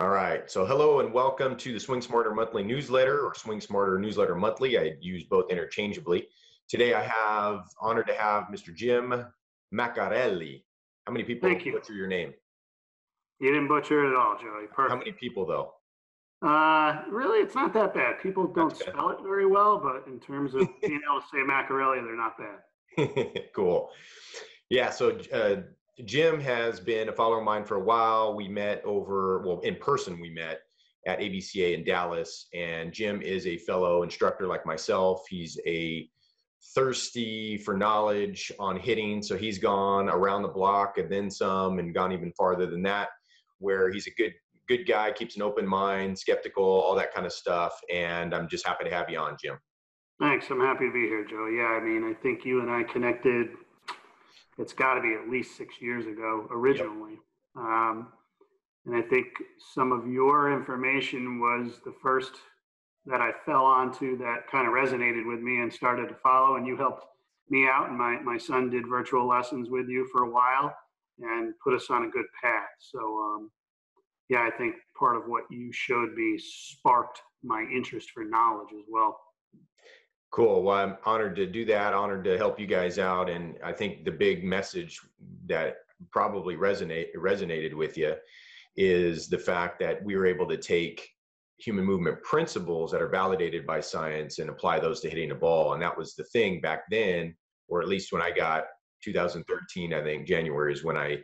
All right. So, hello and welcome to the Swing Smarter Monthly Newsletter or Swing Smarter Newsletter Monthly. I use both interchangeably. Today, I have honored to have Mr. Jim Macarelli. How many people Thank you. butcher your name? You didn't butcher it at all, Joey. Perfect. How many people though? Uh, really, it's not that bad. People don't spell it very well, but in terms of being able to say Macarelli, they're not bad. cool. Yeah. So, uh, Jim has been a follower of mine for a while. We met over, well, in person, we met at ABCA in Dallas. And Jim is a fellow instructor like myself. He's a thirsty for knowledge on hitting. So he's gone around the block and then some and gone even farther than that, where he's a good, good guy, keeps an open mind, skeptical, all that kind of stuff. And I'm just happy to have you on, Jim. Thanks. I'm happy to be here, Joe. Yeah, I mean, I think you and I connected. It's got to be at least six years ago originally. Um, and I think some of your information was the first that I fell onto that kind of resonated with me and started to follow. And you helped me out. And my, my son did virtual lessons with you for a while and put us on a good path. So, um, yeah, I think part of what you showed me sparked my interest for knowledge as well. Cool. Well, I'm honored to do that, honored to help you guys out. And I think the big message that probably resonate resonated with you is the fact that we were able to take human movement principles that are validated by science and apply those to hitting a ball. And that was the thing back then, or at least when I got 2013, I think January is when I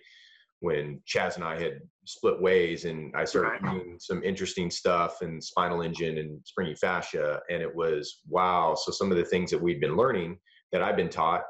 when Chaz and I had split ways and I started Right. reading some interesting stuff and spinal engine and springy fascia. And it was, wow. So some of the things that we'd been learning that I've been taught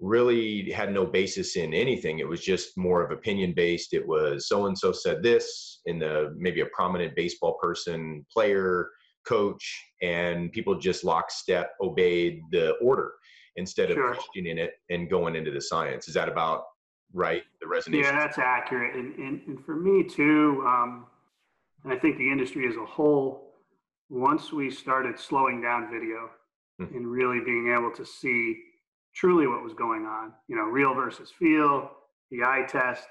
really had no basis in anything. It was just more of opinion based. It was so and so said this in the maybe a prominent baseball person, player, coach, and people just lockstep obeyed the order instead of Sure. questioning it and going into the science. Is that about right? The resonation. Yeah, that's accurate. And, and, and for me too, um, and I think the industry as a whole, once we started slowing down video Mhm. and really being able to see truly what was going on, you know, real versus feel, the eye test,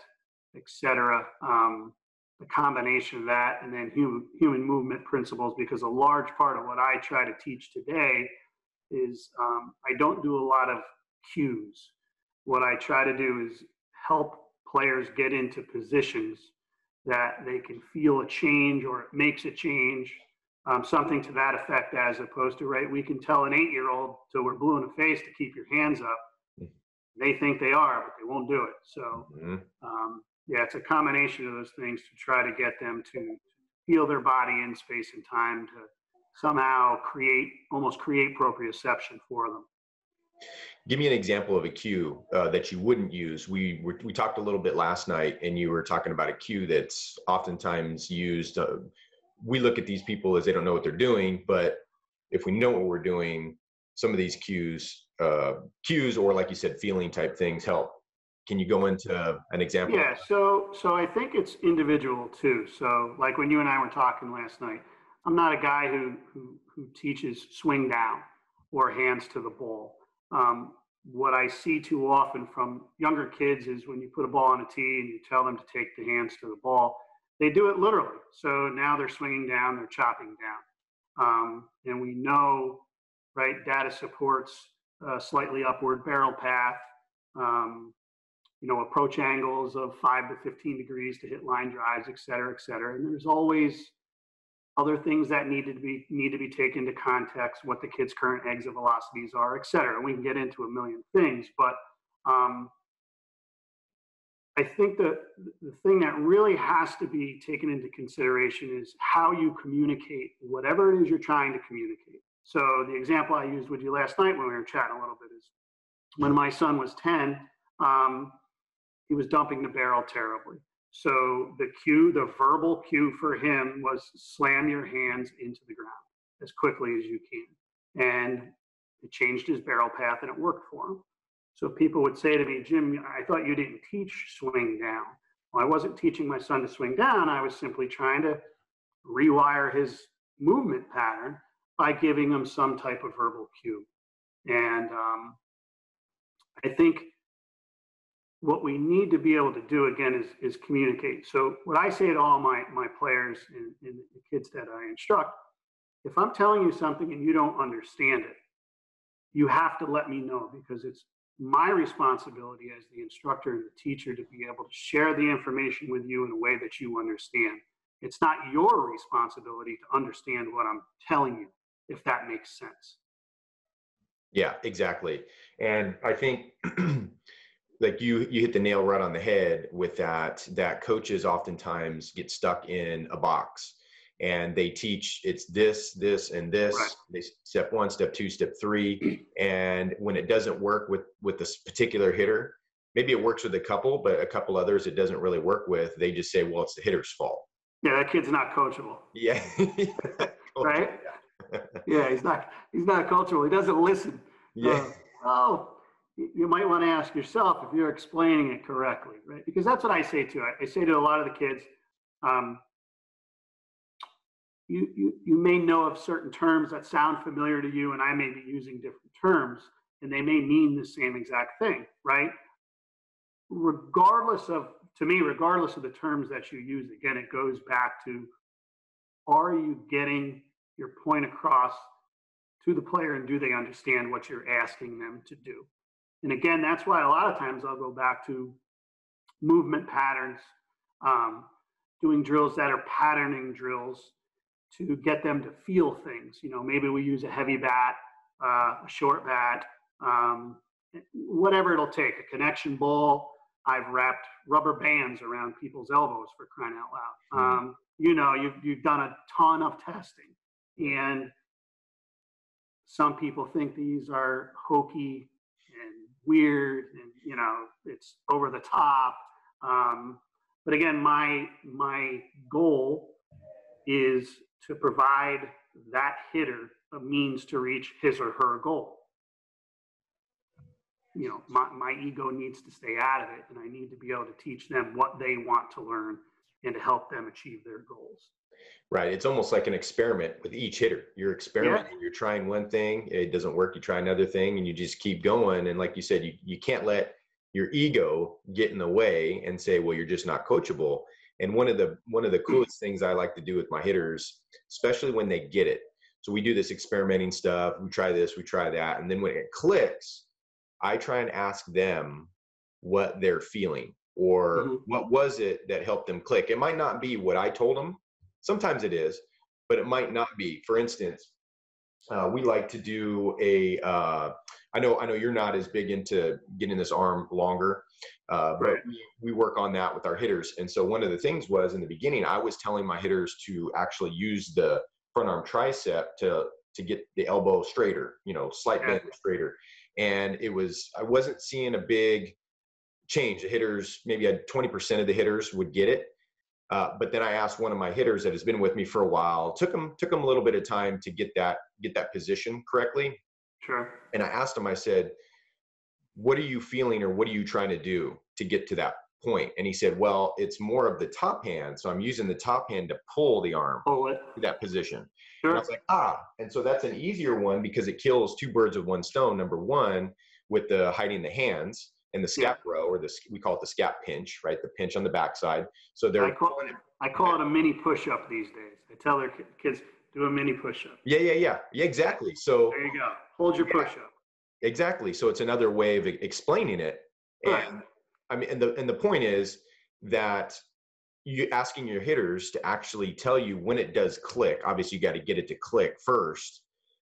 et cetera, um, the combination of that and then human, human movement principles, because a large part of what I try to teach today is um, I don't do a lot of cues. What I try to do is help players get into positions that they can feel a change or it makes a change, um, something to that effect, as opposed to, right, we can tell an eight year old till we're blue in the face to keep your hands up. They think they are, but they won't do it. So, Mhm. um, yeah, it's a combination of those things to try to get them to feel their body in space and time to somehow create, almost create proprioception for them. Give me an example of a cue uh, that you wouldn't use. We were, we talked a little bit last night, and you were talking about a cue that's oftentimes used. Uh, we look at these people as they don't know what they're doing, but if we know what we're doing, some of these cues, uh, cues, or like you said, feeling type things help. Can you go into an example? Yeah, so so I think it's individual too. So like when you and I were talking last night, I'm not a guy who who, who teaches swing down or hands to the ball. Um, what I see too often from younger kids is when you put a ball on a tee and you tell them to take the hands to the ball, they do it literally. So now they're swinging down, they're chopping down, um, and we know, right? Data supports a slightly upward barrel path. Um, you know, approach angles of five to 15 degrees to hit line drives, et cetera, et cetera. And there's always other things that need to be need to be taken into context, what the kid's current exit velocities are, et cetera. We can get into a million things, but um, I think that the thing that really has to be taken into consideration is how you communicate whatever it is you're trying to communicate. So the example I used with you last night when we were chatting a little bit is when my son was 10, um, he was dumping the barrel terribly. So the cue, the verbal cue for him was slam your hands into the ground as quickly as you can. And it changed his barrel path and it worked for him. So people would say to me, Jim, I thought you didn't teach swing down. Well, I wasn't teaching my son to swing down. I was simply trying to rewire his movement pattern by giving him some type of verbal cue. And um, I think what we need to be able to do again is, is communicate. So what I say to all my, my players and, and the kids that I instruct, if I'm telling you something and you don't understand it, you have to let me know because it's my responsibility as the instructor and the teacher to be able to share the information with you in a way that you understand. It's not your responsibility to understand what I'm telling you, if that makes sense. Yeah, exactly. And I think like you you hit the nail right on the head with that that coaches oftentimes get stuck in a box and they teach it's this this and this. Right. they step one step two step three. And when it doesn't work with with this particular hitter maybe it works with a couple but a couple others it doesn't really work with they just say well it's the hitter's fault. Yeah that kid's not coachable. Yeah. Right? Yeah he's not he's not coachable. He doesn't listen. Yeah. Uh, oh you might want to ask yourself if you're explaining it correctly, right? Because that's what I say to I say to a lot of the kids, um, you, you, you may know of certain terms that sound familiar to you, and I may be using different terms, and they may mean the same exact thing, right? Regardless of, to me, regardless of the terms that you use, again, it goes back to are you getting your point across to the player and do they understand what you're asking them to do? And again, that's why a lot of times I'll go back to movement patterns, um, doing drills that are patterning drills to get them to feel things. You know, maybe we use a heavy bat, uh, a short bat, um, whatever it'll take, a connection ball. I've wrapped rubber bands around people's elbows for crying out loud. Mm-hmm. Um, you know, you've, you've done a ton of testing. And some people think these are hokey weird and you know it's over the top. Um, but again my my goal is to provide that hitter a means to reach his or her goal. You know my, my ego needs to stay out of it and i need to be able to teach them what they want to learn and to help them achieve their goals Right. It's almost like an experiment with each hitter. You're experimenting, yeah. you're trying one thing, it doesn't work, you try another thing, and you just keep going. And like you said, you, you can't let your ego get in the way and say, well, you're just not coachable. And one of the one of the coolest things I like to do with my hitters, especially when they get it. So we do this experimenting stuff, we try this, we try that, and then when it clicks, I try and ask them what they're feeling or mm-hmm. what was it that helped them click. It might not be what I told them, Sometimes it is, but it might not be. For instance, uh, we like to do a. Uh, I know I know you're not as big into getting this arm longer, uh, but right. we, we work on that with our hitters. And so one of the things was in the beginning, I was telling my hitters to actually use the front arm tricep to to get the elbow straighter, you know, slight bend straighter. And it was I wasn't seeing a big change. The hitters maybe had 20% of the hitters would get it, uh, but then I asked one of my hitters that has been with me for a while. Took him took him a little bit of time to get that get that position correctly. Sure. And I asked him. I said, "What are you feeling, or what are you trying to do to get to that point?" And he said, "Well, it's more of the top hand. So I'm using the top hand to pull the arm pull it to that position." Sure. And I was like, "Ah!" And so that's an easier one because it kills two birds with one stone. Number one, with the hiding the hands and the scap yeah. row, or the we call it the scap pinch, right? The pinch on the backside. So they're. I call it, I call it a mini push-up these days. I tell their kids do a mini push-up. Yeah, yeah, yeah, yeah. Exactly. So there you go. Hold your yeah, push-up. Exactly. So it's another way of explaining it. Right. And I mean, and the and the point is that you asking your hitters to actually tell you when it does click. Obviously, you got to get it to click first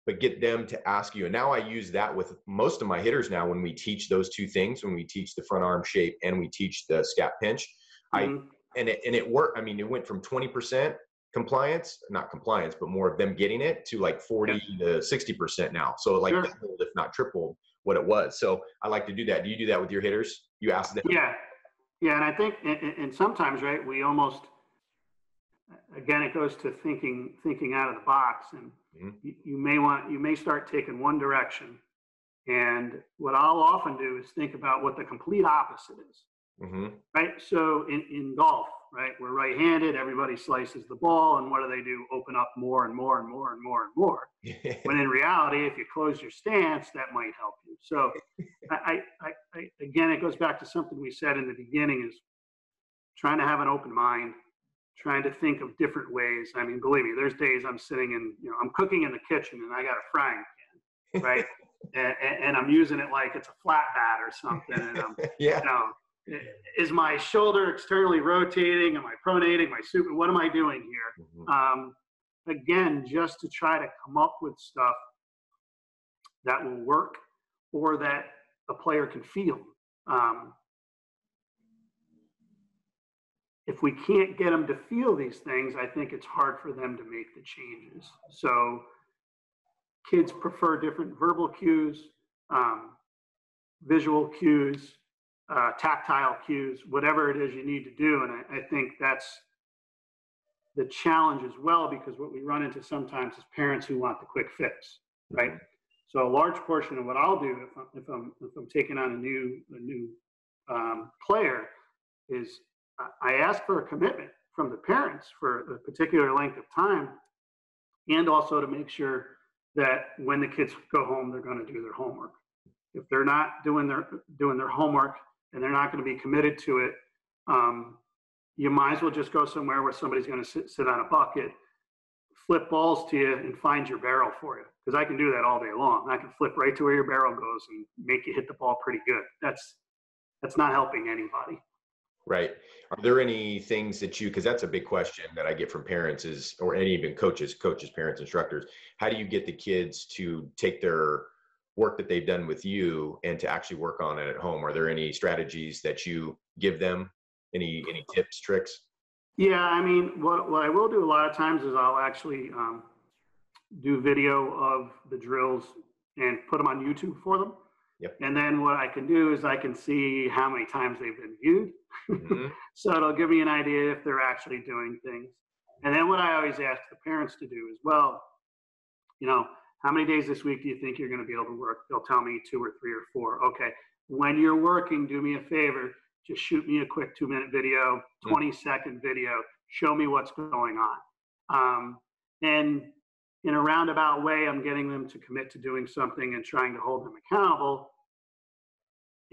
but get them to ask you. And now I use that with most of my hitters now when we teach those two things, when we teach the front arm shape and we teach the scap pinch. Mm-hmm. I and it and it worked. I mean, it went from 20% compliance, not compliance, but more of them getting it to like 40 yeah. to 60% now. So like sure. doubled, if not tripled what it was. So I like to do that. Do you do that with your hitters? You ask them? Yeah. Yeah. And I think, and, and sometimes, right, we almost, again, it goes to thinking, thinking out of the box and, Mm-hmm. You, you may want you may start taking one direction, and what I'll often do is think about what the complete opposite is. Mm-hmm. Right. So in in golf, right? We're right-handed, everybody slices the ball, and what do they do? Open up more and more and more and more and more. when in reality, if you close your stance, that might help you. So, I, I, I, again, it goes back to something we said in the beginning: is trying to have an open mind, trying to think of different ways. I mean, believe me, there's days I'm sitting in, you know, I'm cooking in the kitchen and I got a frying pan, right? and, and, I'm using it like it's a flat bat or something. And I'm, yeah. you know, is my shoulder externally rotating? Am I pronating? My super? What am I doing here? Mm-hmm. Um, again, just to try to come up with stuff that will work or that a player can feel. Um, if we can't get them to feel these things, I think it's hard for them to make the changes. So kids prefer different verbal cues, um, visual cues, uh, tactile cues, whatever it is you need to do. And I, I think that's the challenge as well, because what we run into sometimes is parents who want the quick fix, right? So a large portion of what I'll do if I'm, if I'm, if I'm taking on a new, a new um, player is I ask for a commitment from the parents for a particular length of time and also to make sure that when the kids go home, they're going to do their homework. If they're not doing their doing their homework and they're not going to be committed to it, um, you might as well just go somewhere where somebody's going to sit, sit on a bucket, flip balls to you, and find your barrel for you. Because I can do that all day long. I can flip right to where your barrel goes and make you hit the ball pretty good. That's that's not helping anybody. Right. Are there any things that you, because that's a big question that I get from parents is, or any even coaches, coaches, parents, instructors, how do you get the kids to take their work that they've done with you and to actually work on it at home? Are there any strategies that you give them? Any, any tips, tricks? Yeah, I mean, what, what I will do a lot of times is I'll actually um, do video of the drills and put them on YouTube for them. Yep. And then what I can do is I can see how many times they've been viewed. Mm-hmm. so it'll give me an idea if they're actually doing things. And then what I always ask the parents to do is, well, you know, how many days this week do you think you're going to be able to work? They'll tell me two or three or four. Okay. When you're working, do me a favor. Just shoot me a quick two minute video, mm. 20 mm-hmm. second video. Show me what's going on. Um, and in a roundabout way, I'm getting them to commit to doing something and trying to hold them accountable.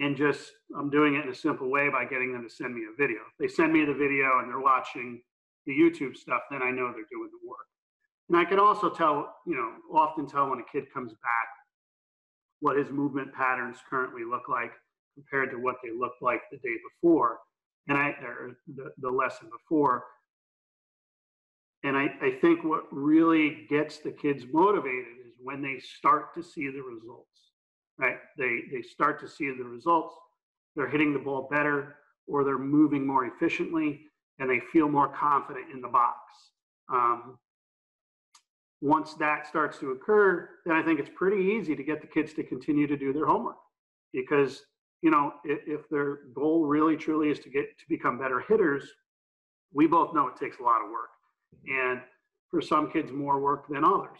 And just, I'm doing it in a simple way by getting them to send me a video. If they send me the video and they're watching the YouTube stuff, then I know they're doing the work. And I can also tell, you know, often tell when a kid comes back what his movement patterns currently look like compared to what they looked like the day before and I or the, the lesson before and I, I think what really gets the kids motivated is when they start to see the results, right? They, they start to see the results, they're hitting the ball better, or they're moving more efficiently, and they feel more confident in the box. Um, once that starts to occur, then I think it's pretty easy to get the kids to continue to do their homework because you know if, if their goal really truly is to get to become better hitters, we both know it takes a lot of work and for some kids more work than others.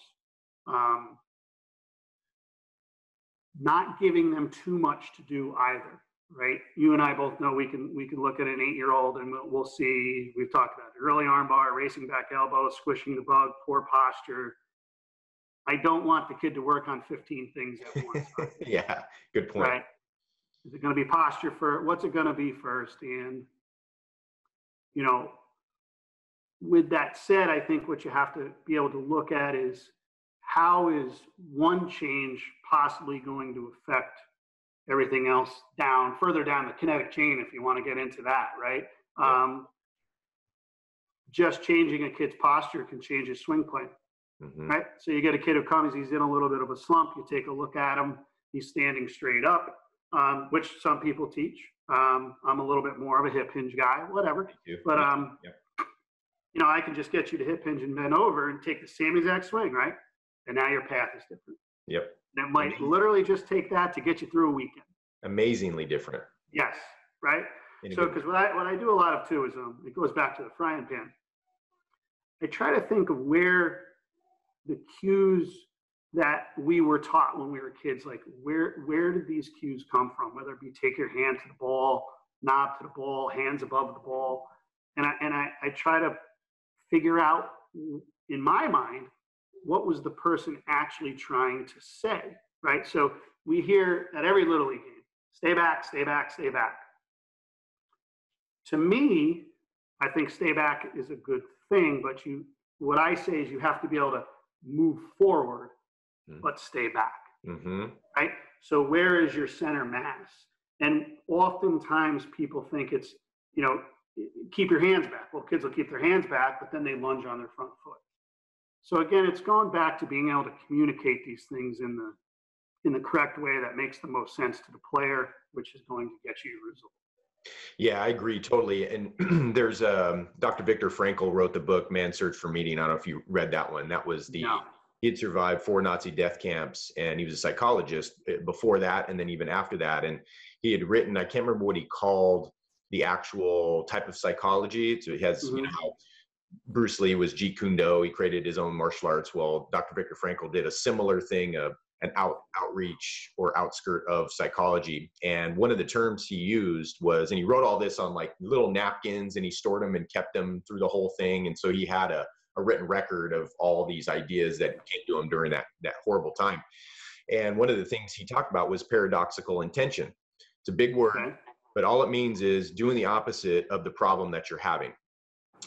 Um, not giving them too much to do either, right? You and I both know we can we can look at an eight-year-old and we'll, we'll see. We've talked about it, early armbar, racing back elbow, squishing the bug, poor posture. I don't want the kid to work on 15 things at once. yeah, good point. Right? Is it going to be posture for? What's it going to be first? And you know, with that said, I think what you have to be able to look at is how is one change possibly going to affect everything else down further down the kinetic chain if you want to get into that right? Yeah. um, just changing a kid's posture can change his swing plane mm-hmm. right? So you get a kid who comes he's in a little bit of a slump you take a look at him he's standing straight up um, which some people teach. Um, i'm a little bit more of a hip hinge guy whatever. But um, yep. you know, I can just get you to hip hinge and bend over and take the same exact swing, right? And now your path is different. Yep. That might Amazing. literally just take that to get you through a weekend. Amazingly different. Yes, right? so, because what I, what I do a lot of too is um, it goes back to the frying pan. I try to think of where the cues that we were taught when we were kids, like where where did these cues come from? Whether it be take your hand to the ball, knob to the ball, hands above the ball, and I and I, I try to figure out in my mind what was the person actually trying to say, right? So we hear at every little league game, stay back, stay back, stay back. To me, I think stay back is a good thing, but you what I say is you have to be able to move forward, mm-hmm. but stay back. Mm-hmm. Right? So where is your center mass? And oftentimes people think it's, you know, keep your hands back. Well, kids will keep their hands back, but then they lunge on their front foot. So again, it's gone back to being able to communicate these things in the in the correct way that makes the most sense to the player, which is going to get you your result. Yeah, I agree totally. And there's um, Dr. Viktor Frankl wrote the book Man's Search for Meaning. I don't know if you read that one. That was the no. he had survived four Nazi death camps, and he was a psychologist eh, before that, and then even after that. And he had written I can't remember what he called the actual type of psychology. So he has mm-hmm. you know Bruce Lee was Jeet Kune Do. He created his own martial arts. Well, Dr. Viktor Frankl did a similar thing, uh, an out outreach or outskirt of psychology. And one of the terms he used was, and he wrote all this on like little napkins, and he stored them and kept them through the whole thing. And so he had a, a written record of all these ideas that came to him during that that horrible time. And one of the things he talked about was paradoxical intention. It's a big word, but all it means is doing the opposite of the problem that you're having.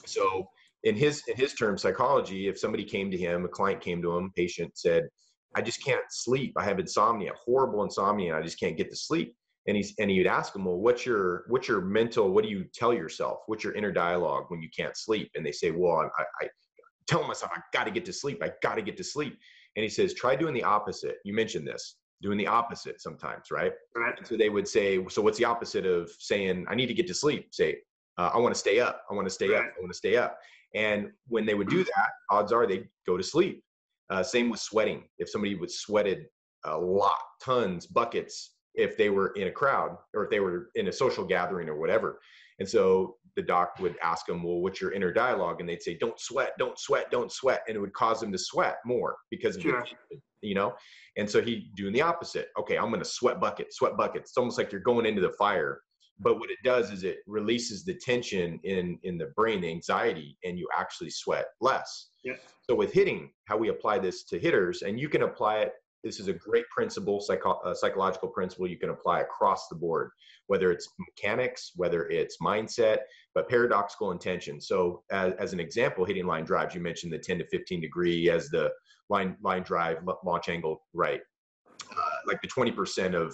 So in his in his term psychology, if somebody came to him, a client came to him, patient said, I just can't sleep. I have insomnia, horrible insomnia, and I just can't get to sleep. And he's and he'd ask him, Well, what's your what's your mental, what do you tell yourself? What's your inner dialogue when you can't sleep? And they say, Well, I, I tell myself I gotta get to sleep, I gotta get to sleep. And he says, try doing the opposite. You mentioned this doing the opposite sometimes, right? Right. so they would say, so what's the opposite of saying I need to get to sleep? Say, uh, I want to stay up. I want to stay right. up. I want to stay up. And when they would do that, odds are they'd go to sleep. Uh, same with sweating. If somebody was sweated a lot, tons, buckets, if they were in a crowd or if they were in a social gathering or whatever. And so the doc would ask them, well, what's your inner dialogue? And they'd say, don't sweat, don't sweat, don't sweat. And it would cause them to sweat more because of sure. the, you know? And so he doing the opposite. Okay, I'm going to sweat bucket, sweat bucket. It's almost like you're going into the fire. But what it does is it releases the tension in, in the brain, the anxiety, and you actually sweat less. Yes. So with hitting, how we apply this to hitters, and you can apply it this is a great principle, psycho- uh, psychological principle you can apply across the board, whether it's mechanics, whether it's mindset, but paradoxical intention. So, as, as an example, hitting line drives, you mentioned the 10 to 15 degree as the line line drive launch angle right. Uh, like the 20% of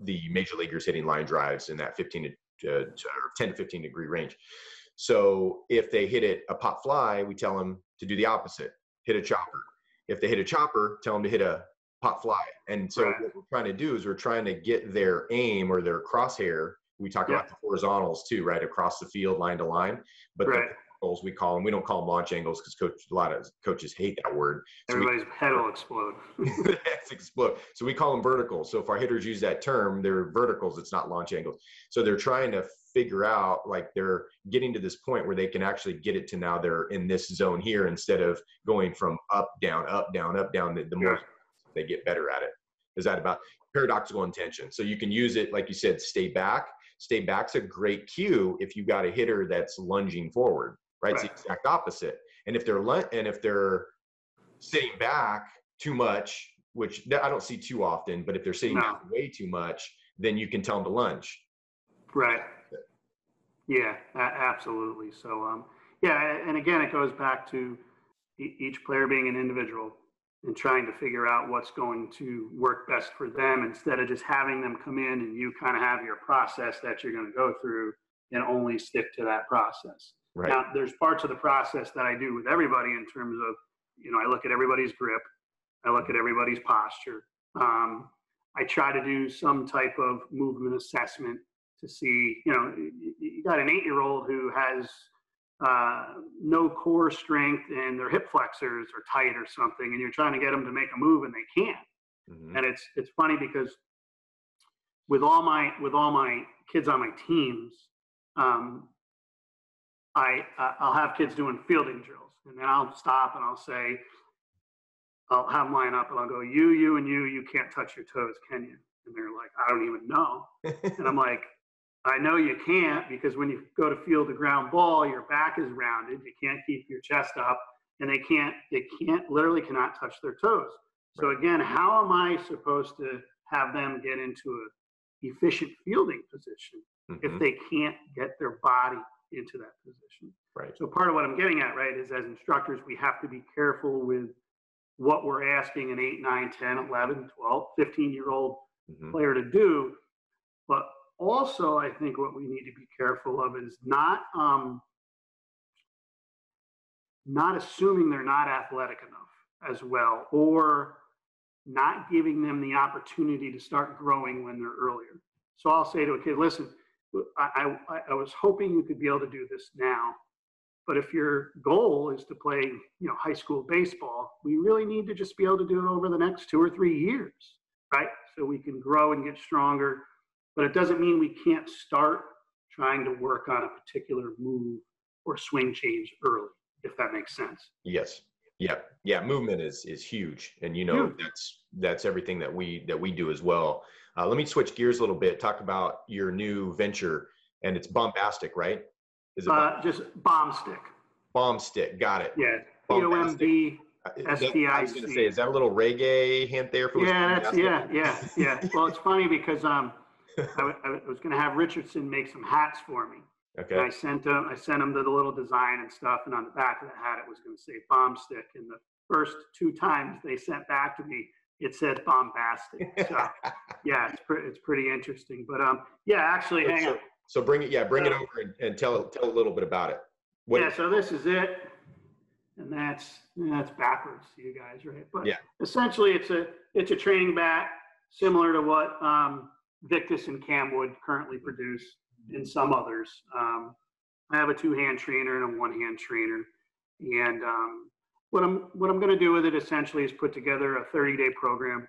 the major leaguers hitting line drives in that 15 to, uh, to 10 to 15 degree range. So if they hit it a pop fly, we tell them to do the opposite, hit a chopper. If they hit a chopper, tell them to hit a pop fly. And so right. what we're trying to do is we're trying to get their aim or their crosshair. We talk yeah. about the horizontals too, right across the field, line to line. But right. Verticals we call them. We don't call them launch angles because coach a lot of coaches hate that word. So Everybody's we, head will explode. explode. So we call them verticals. So if our hitters use that term, they're verticals. It's not launch angles. So they're trying to figure out like they're getting to this point where they can actually get it to now they're in this zone here instead of going from up down up down up down the, the more they get better at it. Is that about paradoxical intention? So you can use it, like you said, stay back. Stay back's a great cue if you got a hitter that's lunging forward, right? right. It's the exact opposite. And if they're and if they're sitting back too much, which I don't see too often, but if they're sitting no. back way too much, then you can tell them to lunge. Right. Yeah, absolutely. So, um, yeah, and again, it goes back to each player being an individual and trying to figure out what's going to work best for them instead of just having them come in and you kind of have your process that you're going to go through and only stick to that process. Right. Now, there's parts of the process that I do with everybody in terms of, you know, I look at everybody's grip, I look at everybody's posture. Um, I try to do some type of movement assessment to see, you know, you got an eight year old who has uh, no core strength and their hip flexors are tight or something, and you're trying to get them to make a move and they can't. Mm-hmm. And it's it's funny because with all my with all my kids on my teams, um, I I'll have kids doing fielding drills, and then I'll stop and I'll say, I'll have them line up and I'll go, you, you, and you, you can't touch your toes, can you? And they're like, I don't even know. and I'm like, I know you can't because when you go to field the ground ball, your back is rounded. You can't keep your chest up, and they can't. They can't literally cannot touch their toes. So again, how am I supposed to have them get into a efficient fielding position Mhm. if they can't get their body into that position? Right. So part of what I'm getting at, right, is as instructors, we have to be careful with what we're asking an 8, 9, 10, 11, 12, 15 year old Mhm. player to do. But also, I think what we need to be careful of is not um, not assuming they're not athletic enough as well, or not giving them the opportunity to start growing when they're earlier. So I'll say to a kid, listen, I, I, I was hoping you could be able to do this now, but if your goal is to play, you know, high school baseball, we really need to just be able to do it over the next two or three years, right? So we can grow and get stronger. But it doesn't mean we can't start trying to work on a particular move or swing change early, if that makes sense. Yes. Yeah. Yeah. Movement is is huge, and you know Huge. that's that's everything that we that we do as well. Uh, let me switch gears a little bit. Talk about your new venture, and it's bombastic, right? Is it Uh, just bomb stick. bomb stick? Got it. Yeah. B O M B. Uh, is that- I was going to say, is that a little reggae hint there? For Yeah, that's, yeah, yeah, yeah. Well, it's funny because um, I, was going to have Richardson make some hats for me. And Okay. I sent them, I sent them the little design and stuff, and on the back of the hat, it was going to say bomb stick. And the first two times they sent back to me, it said bombastic. So, yeah, it's pretty, it's pretty interesting. But um, yeah, actually, hang on. so, so bring it, yeah, bring it over and, and tell tell a little bit about it. What, Yeah, so this is it, and that's and that's backwards, to you guys, right? But Yeah. essentially, it's a it's a training bat similar to what um, Victus and Camwood currently produce, and some others. Um, I have a two-hand trainer and a one-hand trainer, and um, what I'm what I'm going to do with it essentially is put together a 30-day program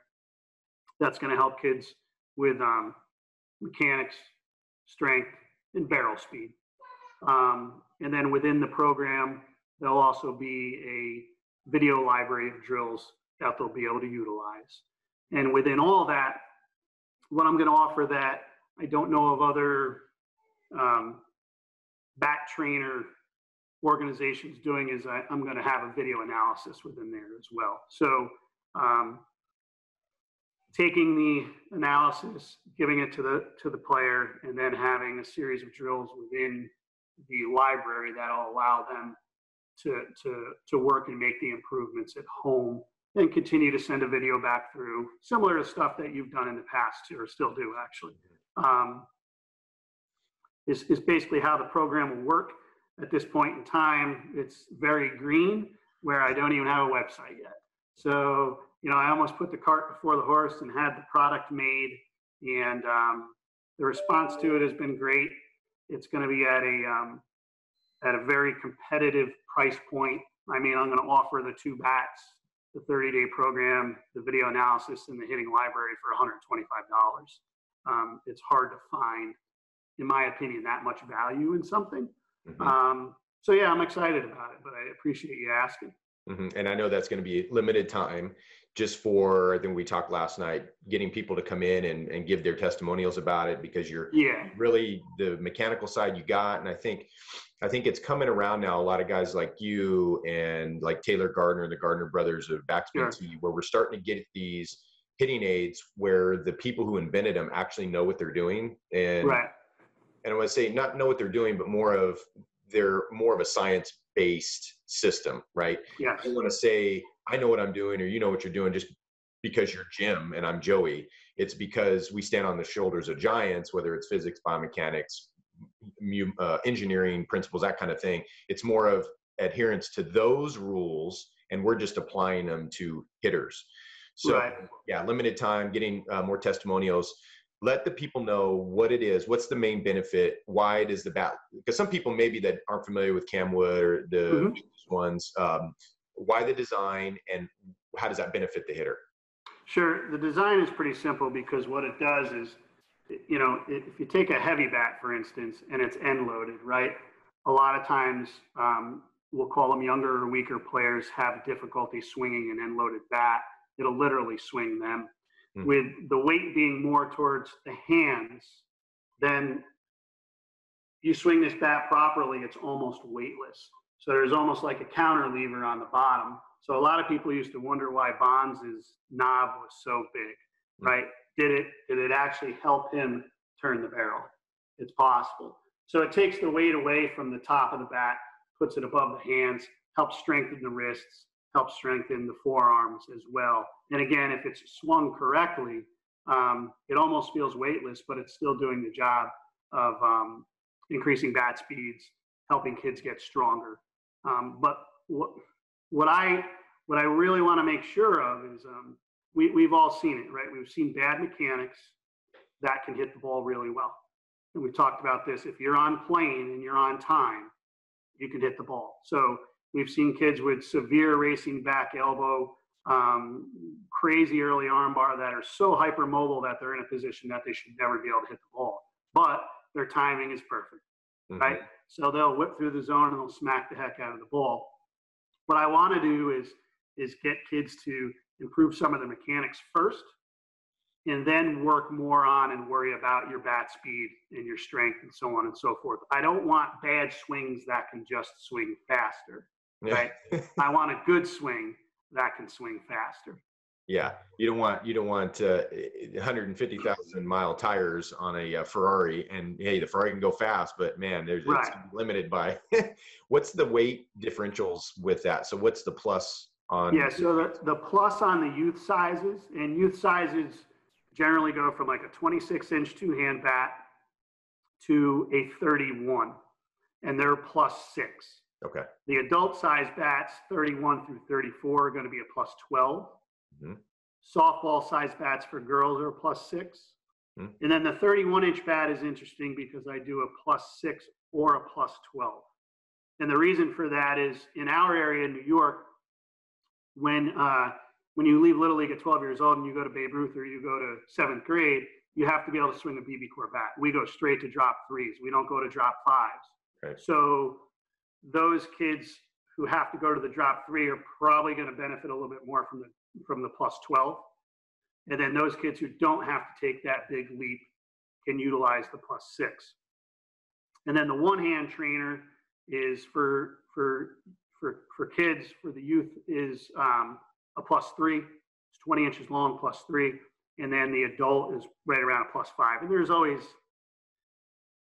that's going to help kids with um, mechanics, strength, and barrel speed. Um, and then within the program, there'll also be a video library of drills that they'll be able to utilize. And within all that, what I'm going to offer that I don't know of other um, bat trainer organizations doing is I, I'm going to have a video analysis within there as well. So um, taking the analysis, giving it to the to the player, and then having a series of drills within the library that'll allow them to to to work and make the improvements at home and continue to send a video back through similar to stuff that you've done in the past or still do actually um, is, is basically how the program will work at this point in time it's very green where i don't even have a website yet so you know i almost put the cart before the horse and had the product made and um, the response to it has been great it's going to be at a um, at a very competitive price point. I mean, I'm going to offer the two bats, the 30 day program, the video analysis, and the hitting library for $125. Um, it's hard to find, in my opinion, that much value in something. Mhm. Um, so yeah, I'm excited about it, but I appreciate you asking. Mhm. And I know that's going to be limited time just for, I think we talked last night, getting people to come in and, and give their testimonials about it because you're Yeah, really the mechanical side you got. And I think, I think it's coming around now. A lot of guys like you and like Taylor Gardner, and the Gardner brothers of Backspin Sure. Tee, where we're starting to get these hitting aids where the people who invented them actually know what they're doing. And right. And I would say not know what they're doing, but more of they're more of a science based system, right? Yeah. I want to say I know what I'm doing or you know what you're doing just because you're Jim and I'm Joey. It's because we stand on the shoulders of giants, whether it's physics, biomechanics, mu- uh, engineering principles, that kind of thing. It's more of adherence to those rules, and we're just applying them to hitters. So Right. yeah, limited time, getting uh, more testimonials. Let the people know what it is. What's the main benefit? Why does the bat? Because some people maybe that aren't familiar with Camwood or the Mhm. ones. Um, why the design and how does that benefit the hitter? Sure. The design is pretty simple because what it does is, you know, if you take a heavy bat, for instance, and it's end loaded, right? A lot of times, um, we'll call them younger or weaker players have difficulty swinging an end loaded bat. It'll literally swing them. Hmm. With the weight being more towards the hands, then you swing this bat properly, it's almost weightless. So there's almost like a counter lever on the bottom. So a lot of people used to wonder why Bonds' knob was so big, Mm. right? Did it did it actually help him turn the barrel? It's possible. So it takes the weight away from the top of the bat, puts it above the hands, helps strengthen the wrists, helps strengthen the forearms as well. And again, if it's swung correctly, um, it almost feels weightless, but it's still doing the job of um, increasing bat speeds, helping kids get stronger. Um, but what, what I what I really want to make sure of is um, we, we've all seen it, right? We've seen bad mechanics that can hit the ball really well. And we talked about this. If you're on plane and you're on time, you can hit the ball. So we've seen kids with severe racing back elbow, um, crazy early armbar that are so hypermobile that they're in a position that they should never be able to hit the ball. But their timing is perfect, Mhm. right? So they'll whip through the zone and they'll smack the heck out of the ball. What I want to do is is get kids to improve some of the mechanics first and then work more on and worry about your bat speed and your strength and so on and so forth. I don't want bad swings that can just swing faster. Right. I want a good swing that can swing faster. Yeah, you don't want you don't want uh, 150,000 mile tires on a uh, Ferrari, and hey, the Ferrari can go fast, but man, there's Right. it's limited by what's the weight differentials with that. So what's the plus on? Yeah, so the, the plus on the youth sizes, and youth sizes generally go from like a 26 inch two hand bat to a 31, and they're plus six. Okay. The adult size bats, 31 through 34, are going to be a plus 12. Mhm. Softball size bats for girls are a plus six. Mhm. And then the 31 inch bat is interesting because I do a plus six or a plus 12. And the reason for that is in our area in New York, when uh, when you leave Little League at 12 years old and you go to Babe Ruth or you go to seventh grade, you have to be able to swing a BBCOR bat. We go straight to drop threes. We don't go to drop fives. Right. So those kids who have to go to the drop three are probably going to benefit a little bit more from the from the plus 12. And then those kids who don't have to take that big leap can utilize the plus six. And then the one hand trainer is for for for for kids for the youth is um, a plus three. It's 20 inches long, plus three, and then the adult is right around a plus five. And there's always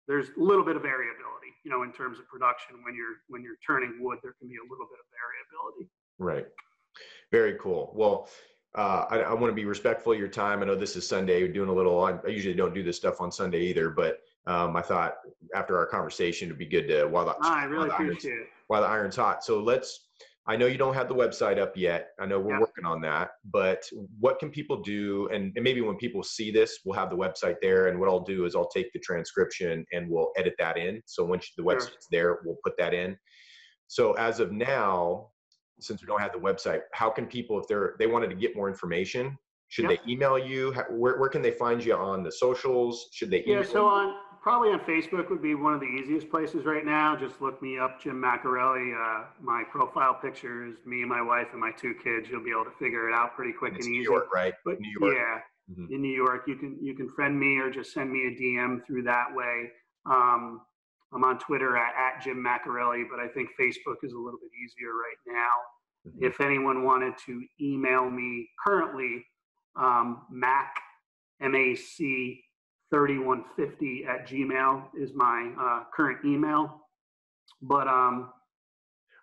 there's a little bit of variability, you know, in terms of production when you're when you're turning wood. There can be a little bit of variability. Right. Very cool. Well, uh, I, I want to be respectful of your time. I know this is Sunday. We're doing a little. I, I usually don't do this stuff on Sunday either, but um, I thought after our conversation, it'd be good to while the, Ah, I while really the iron's- while the iron's hot. So let's. I know you don't have the website up yet. I know we're Yeah. working on that. But what can people do? And, and maybe when people see this, we'll have the website there. And what I'll do is I'll take the transcription and we'll edit that in. So once the website's there, we'll put that in. So as of now, since we don't have the website, how can people, if they're they wanted to get more information, should Yep. they email you? How, where where can they find you on the socials? Should they Yeah, email so on probably on Facebook would be one of the easiest places right now. Just look me up, Jim Macarelli. Uh, my profile picture is me and my wife and my two kids. You'll be able to figure it out pretty quick It's and New. York, right? But New York. yeah, Mhm. in New York, you can you can friend me or just send me a DM through that way. Um, I'm on Twitter at, at Jim Macarelli, but I think Facebook is a little bit easier right now. Mhm. If anyone wanted to email me currently, um, Mac, M-A-C 3150 at Gmail is my uh, current email. But um,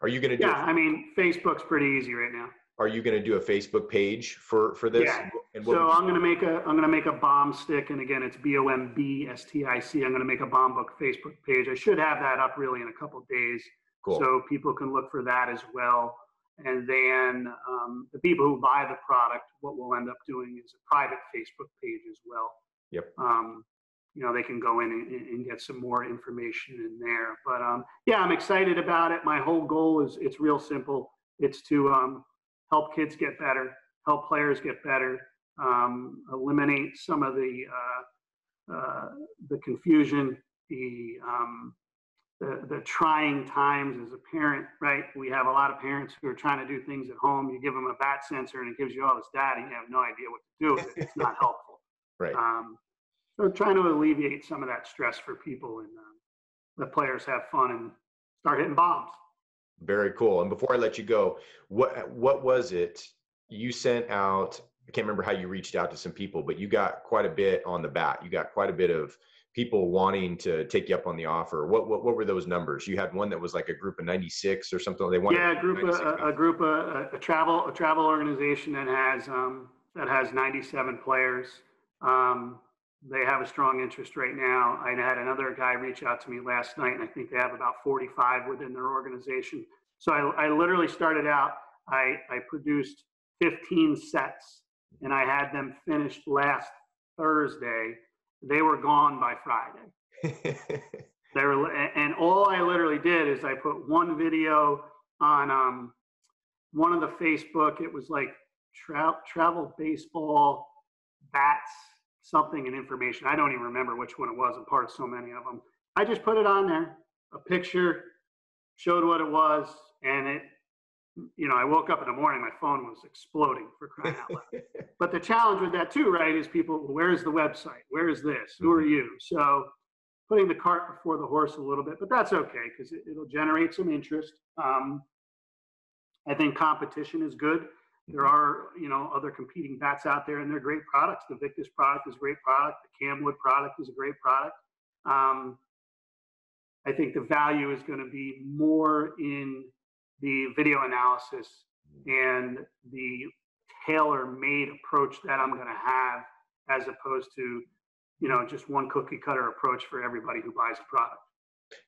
Are you going to do? yeah, I mean, Facebook's pretty easy right now. Are you going to do a Facebook page for for this? Yeah. And what So I'm gonna make a I'm gonna make a bomb stick, and again, it's B O M B S T I C. I'm gonna make a bomb book Facebook page. I should have that up really in a couple days, cool. so people can look for that as well. And then um, the people who buy the product, what we'll end up doing is a private Facebook page as well. Yep. Um, you know, they can go in and, and get some more information in there. But um, yeah, I'm excited about it. My whole goal is it's real simple. It's to um, help kids get better, help players get better, um, eliminate some of the uh, uh, the confusion, the, um, the the trying times as a parent. Right? We have a lot of parents who are trying to do things at home. You give them a bat sensor and it gives you all this data, and you have no idea what to do. It's not helpful. Right. Um, so trying to alleviate some of that stress for people and um, let players have fun and start hitting bombs. Very cool. And before I let you go, what what was it you sent out? I can't remember how you reached out to some people, but you got quite a bit on the bat. You got quite a bit of people wanting to take you up on the offer. What what, what were those numbers? You had one that was like a group of 96 or something. They wanted yeah, a group of, a, a, group of, a, a, travel a travel organization that has um, that has 97 players. Um, they have a strong interest right now. I had another guy reach out to me last night, and I think they have about 45 within their organization. So I, I literally started out, I, I produced 15 sets, and I had them finished last Thursday. They were gone by Friday. they were, and all I literally did is I put one video on um, one of the Facebook. It was like tra- travel baseball bats something and information. I don't even remember which one it was. I'm part of so many of them. I just put it on there, a picture, showed what it was, and it, you know, I woke up in the morning, my phone was exploding for crying out loud. but the challenge with that too, right, is people, where's the website? Where is this? Who are mm-hmm. you? So putting the cart before the horse a little bit, but that's okay because it, will generate some interest. Um, I think competition is good. There are, you know, other competing bats out there, and they're great products. The Victus product is a great product. The Camwood product is a great product. Um, I think the value is going to be more in the video analysis and the tailor-made approach that I'm going to have, as opposed to, you know, just one cookie cutter approach for everybody who buys a product.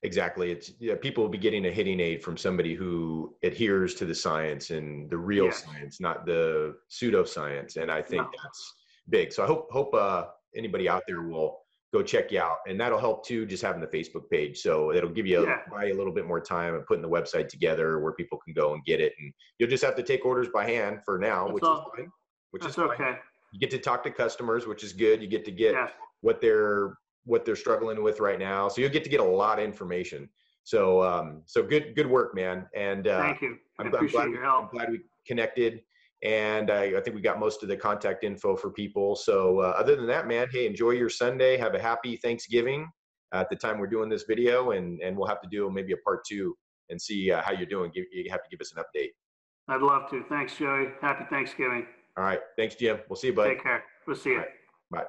Exactly. It's yeah, people will be getting a hitting aid from somebody who adheres to the science and the real yes. science, not the pseudoscience. And I think no. that's big. So I hope hope uh, anybody out there will go check you out, and that'll help too. Just having the Facebook page, so it'll give you yeah. buy a little bit more time and putting the website together where people can go and get it. And you'll just have to take orders by hand for now, that's which all. is fine. Which that's is fine. okay. You get to talk to customers, which is good. You get to get what they're what they're struggling with right now. So you'll get to get a lot of information. So um, so good good work, man. And uh, thank you. I I'm, appreciate glad, your help. I'm glad we connected. And I, I, think we got most of the contact info for people. So uh, other than that, man, hey, enjoy your Sunday. Have a happy Thanksgiving at the time we're doing this video, and and we'll have to do maybe a part two and see uh, how you're doing. Give, you have to give us an update. I'd love to. Thanks, Joey. Happy Thanksgiving. All right. Thanks, Jim. We'll see you, buddy. Take care. We'll see you. Right. Bye.